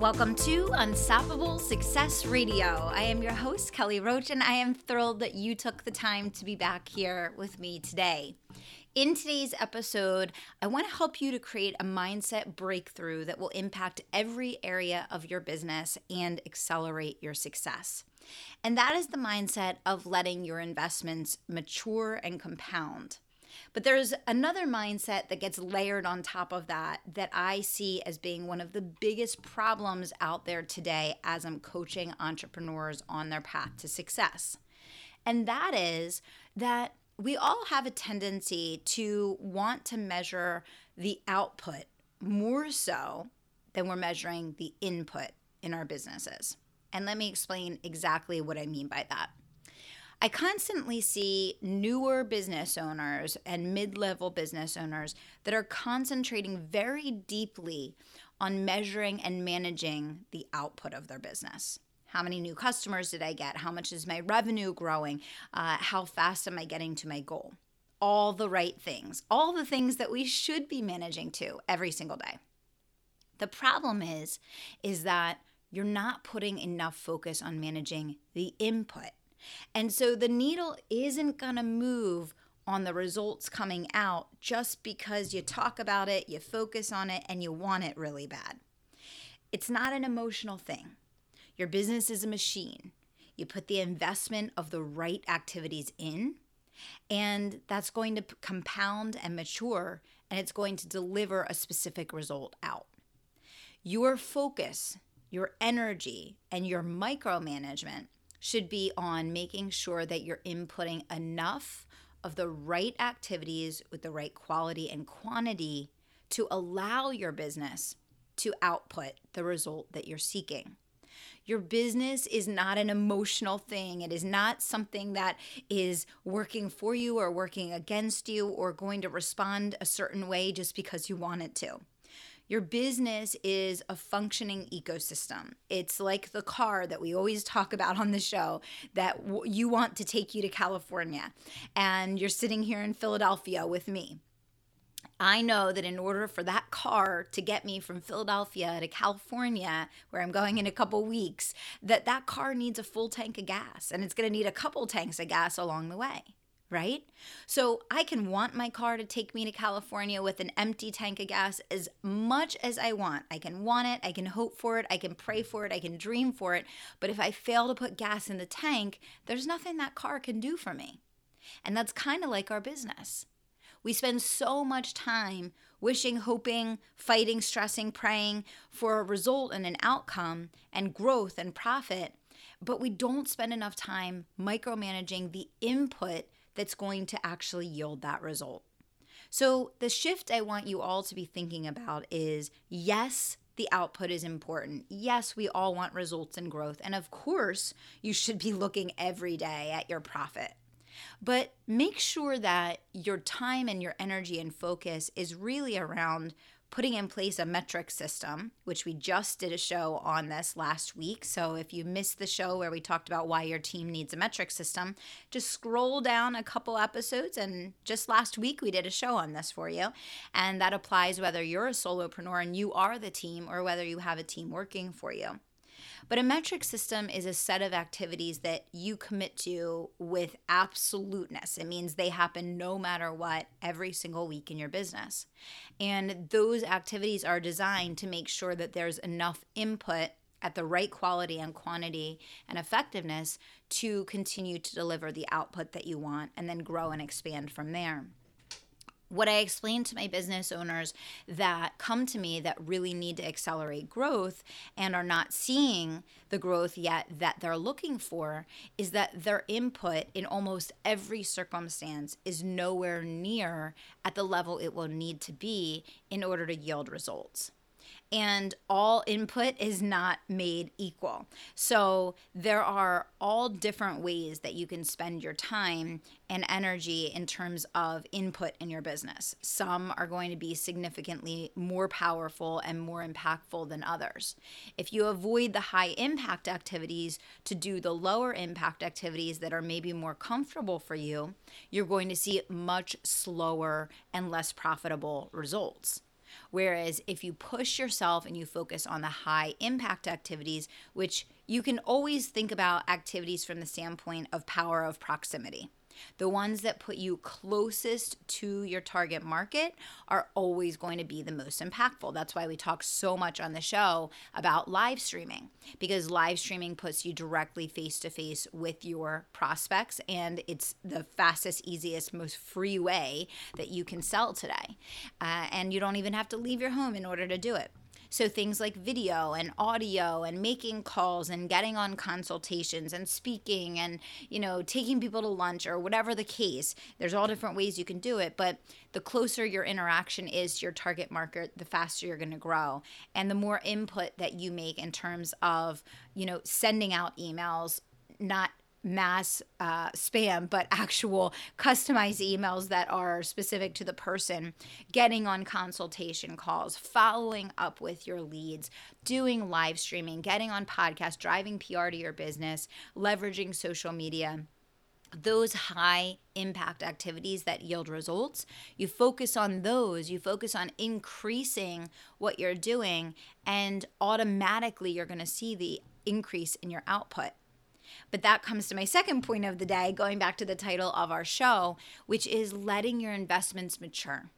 Welcome to Unstoppable Success Radio. I am your host, Kelly Roach, and I am thrilled that you took the time to be back here with me today. In today's episode, I want to help you to create a mindset breakthrough that will impact every area of your business and accelerate your success. And that is the mindset of letting your investments mature and compound. But there's another mindset that gets layered on top of that that I see as being one of the biggest problems out there today as I'm coaching entrepreneurs on their path to success. And that is that we all have a tendency to want to measure the output more so than we're measuring the input in our businesses. And let me explain exactly what I mean by that. I constantly see newer business owners and mid level business owners that are concentrating very deeply on measuring and managing the output of their business. How many new customers did I get? How much is my revenue growing? Uh, how fast am I getting to my goal? All the right things, all the things that we should be managing to every single day. The problem is, is that you're not putting enough focus on managing the input and so the needle isn't going to move on the results coming out just because you talk about it, you focus on it, and you want it really bad. It's not an emotional thing. Your business is a machine. You put the investment of the right activities in, and that's going to compound and mature, and it's going to deliver a specific result out. Your focus, your energy, and your micromanagement should be on making sure that you're inputting enough of the right activities with the right quality and quantity to allow your business to output the result that you're seeking. Your business is not an emotional thing. It is not something that is working for you or working against you or going to respond a certain way just because you want it to. Your business is a functioning ecosystem. It's like the car that we always talk about on the show that w- you want to take you to California, and you're sitting here in Philadelphia with me. I know that in order for that car to get me from Philadelphia to California, where I'm going in a couple weeks, that that car needs a full tank of gas and it's going to need a couple tanks of gas along the way right? So I can want my car to take me to California with an empty tank of gas as much as I want. I can want it, I can hope for it, I can pray for it, I can dream for it. But if I fail to put gas in the tank, there's nothing that car can do for me. And that's kind of like our business. We spend so much time wishing, hoping, fighting, stressing, praying for a result and an outcome and growth and profit, but we don't spend enough time micromanaging the input that's going to actually yield that result. So, the shift I want you all to be thinking about is yes, the output is important. Yes, we all want results and growth. And of course, you should be looking every day at your profit. But make sure that your time and your energy and focus is really around putting in place a metric system, which we just did a show on this last week. So if you missed the show where we talked about why your team needs a metric system, just scroll down a couple episodes. And just last week, we did a show on this for you. And that applies whether you're a solopreneur and you are the team or whether you have a team working for you. But a metric system is a set of activities that you commit to with absoluteness. It means they happen no matter what every single week in your business. And those activities are designed to make sure that there's enough input at the right quality and quantity and effectiveness to continue to deliver the output that you want and then grow and expand from there what I explain to my business owners that come to me that really need to accelerate growth and are not seeing the growth yet that they're looking for is that their input in almost every circumstance is nowhere near at the level it will need to be in order to yield results. And all input is not made equal. So there are all different ways that you can spend your time and energy in terms of input in your business. Some are going to be significantly more powerful and more impactful than others. If you avoid the high impact activities to do the lower impact activities that are maybe more comfortable for you, you're going to see much slower and less profitable results. Whereas if you push yourself and you focus on the high impact activities, which you can always think about activities from the standpoint of power of proximity. The ones that put you closest to your target market are always going to be the most impactful. That's why we talk so much on the show about live streaming, because live streaming puts you directly face to face with your prospects, and it's the fastest, easiest, most free way that you can sell today. Uh, and you don't even have to leave your home in order to do it. So things like video and audio and making calls and getting on consultations and speaking and, you know, taking people to lunch or whatever the case. There's all different ways you can do it, but the closer your interaction is to your target market, the faster you're going to grow. And the more input that you make in terms of, you know, sending out emails, not mass uh, spam, but actual customized emails that are specific to the person, getting on consultation calls, following up with your leads, doing live streaming, getting on podcasts, driving PR to your business, leveraging social media those high impact activities that yield results, you focus on those, you focus on increasing what you're doing, and automatically you're going to see the increase in your output. But that comes to my second point of the day, going back to the title of our show, which is letting your investments mature.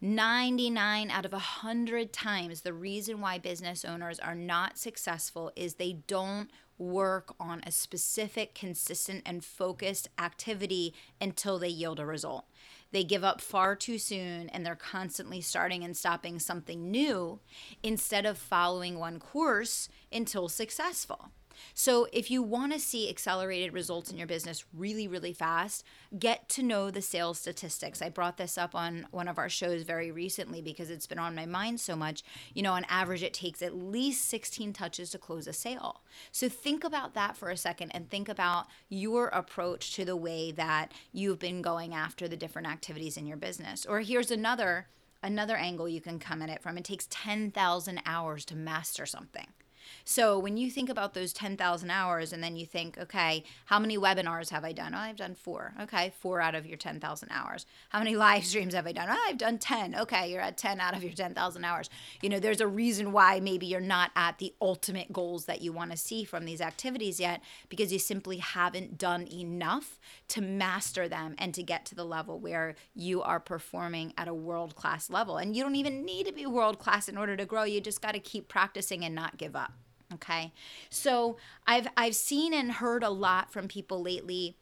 99 out of 100 times, the reason why business owners are not successful is they don't work on a specific, consistent, and focused activity until they yield a result. They give up far too soon and they're constantly starting and stopping something new instead of following one course until successful. So, if you want to see accelerated results in your business really, really fast, get to know the sales statistics. I brought this up on one of our shows very recently because it's been on my mind so much. You know, on average, it takes at least 16 touches to close a sale. So, think about that for a second and think about your approach to the way that you've been going after the different activities in your business. Or here's another another angle you can come at it from it takes 10,000 hours to master something. So when you think about those 10,000 hours and then you think, okay, how many webinars have I done? Oh, I've done four. Okay, four out of your 10,000 hours. How many live streams have I done? Oh, I've done 10. Okay, you're at 10 out of your 10,000 hours. You know, there's a reason why maybe you're not at the ultimate goals that you want to see from these activities yet because you simply haven't done enough to master them and to get to the level where you are performing at a world class level. And you don't even need to be world class in order to grow. You just got to keep practicing and not give up. Okay. So I've I've seen and heard a lot from people lately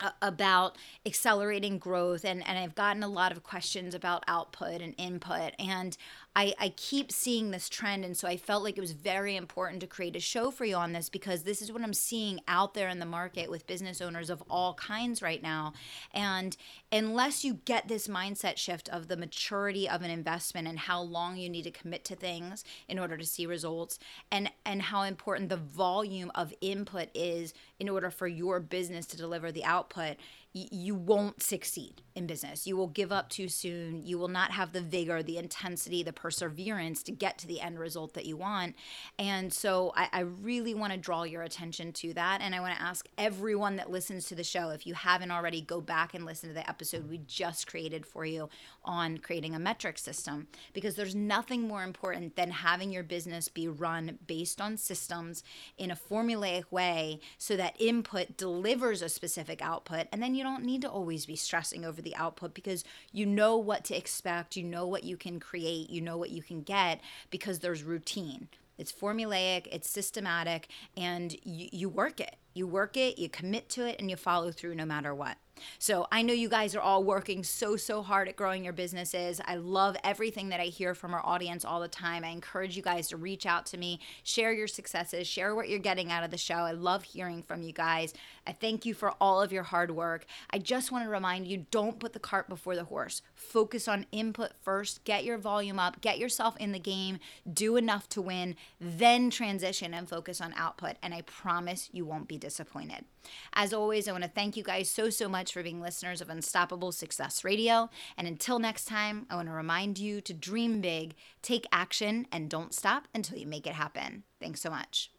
uh, about accelerating growth and, and I've gotten a lot of questions about output and input and I, I keep seeing this trend. And so I felt like it was very important to create a show for you on this because this is what I'm seeing out there in the market with business owners of all kinds right now. And unless you get this mindset shift of the maturity of an investment and how long you need to commit to things in order to see results and, and how important the volume of input is in order for your business to deliver the output, you won't succeed in business. You will give up too soon. You will not have the vigor, the intensity, the perseverance to get to the end result that you want. And so I, I really want to draw your attention to that. And I want to ask everyone that listens to the show, if you haven't already, go back and listen to the episode we just created for you on creating a metric system because there's nothing more important than having your business be run based on systems in a formulaic way so that input delivers a specific output and then you don't need to always be stressing over the output because you know what to expect, you know what you can create, you know what you can get because there's routine. It's formulaic, it's systematic, and you, you work it. You work it, you commit to it, and you follow through no matter what. So I know you guys are all working so, so hard at growing your businesses. I love everything that I hear from our audience all the time. I encourage you guys to reach out to me, share your successes, share what you're getting out of the show. I love hearing from you guys. I thank you for all of your hard work. I just want to remind you don't put the cart before the horse. Focus on input first, get your volume up, get yourself in the game, do enough to win, then transition and focus on output. And I promise you won't be disappointed. As always, I want to thank you guys so, so much for being listeners of Unstoppable Success Radio. And until next time, I want to remind you to dream big, take action, and don't stop until you make it happen. Thanks so much.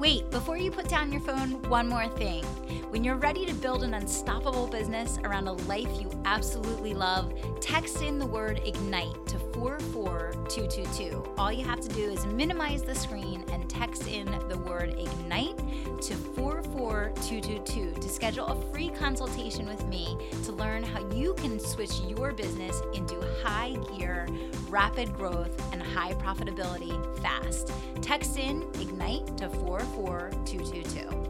Wait, before you put down your phone, one more thing. When you're ready to build an unstoppable business around a life you absolutely love, text in the word IGNITE to 44222. All you have to do is minimize the screen and text in the word IGNITE to 44222 to schedule a free consultation with me to learn how you can switch your business into high gear, rapid growth, and high profitability fast. Text in IGNITE to 44222. Four two two two.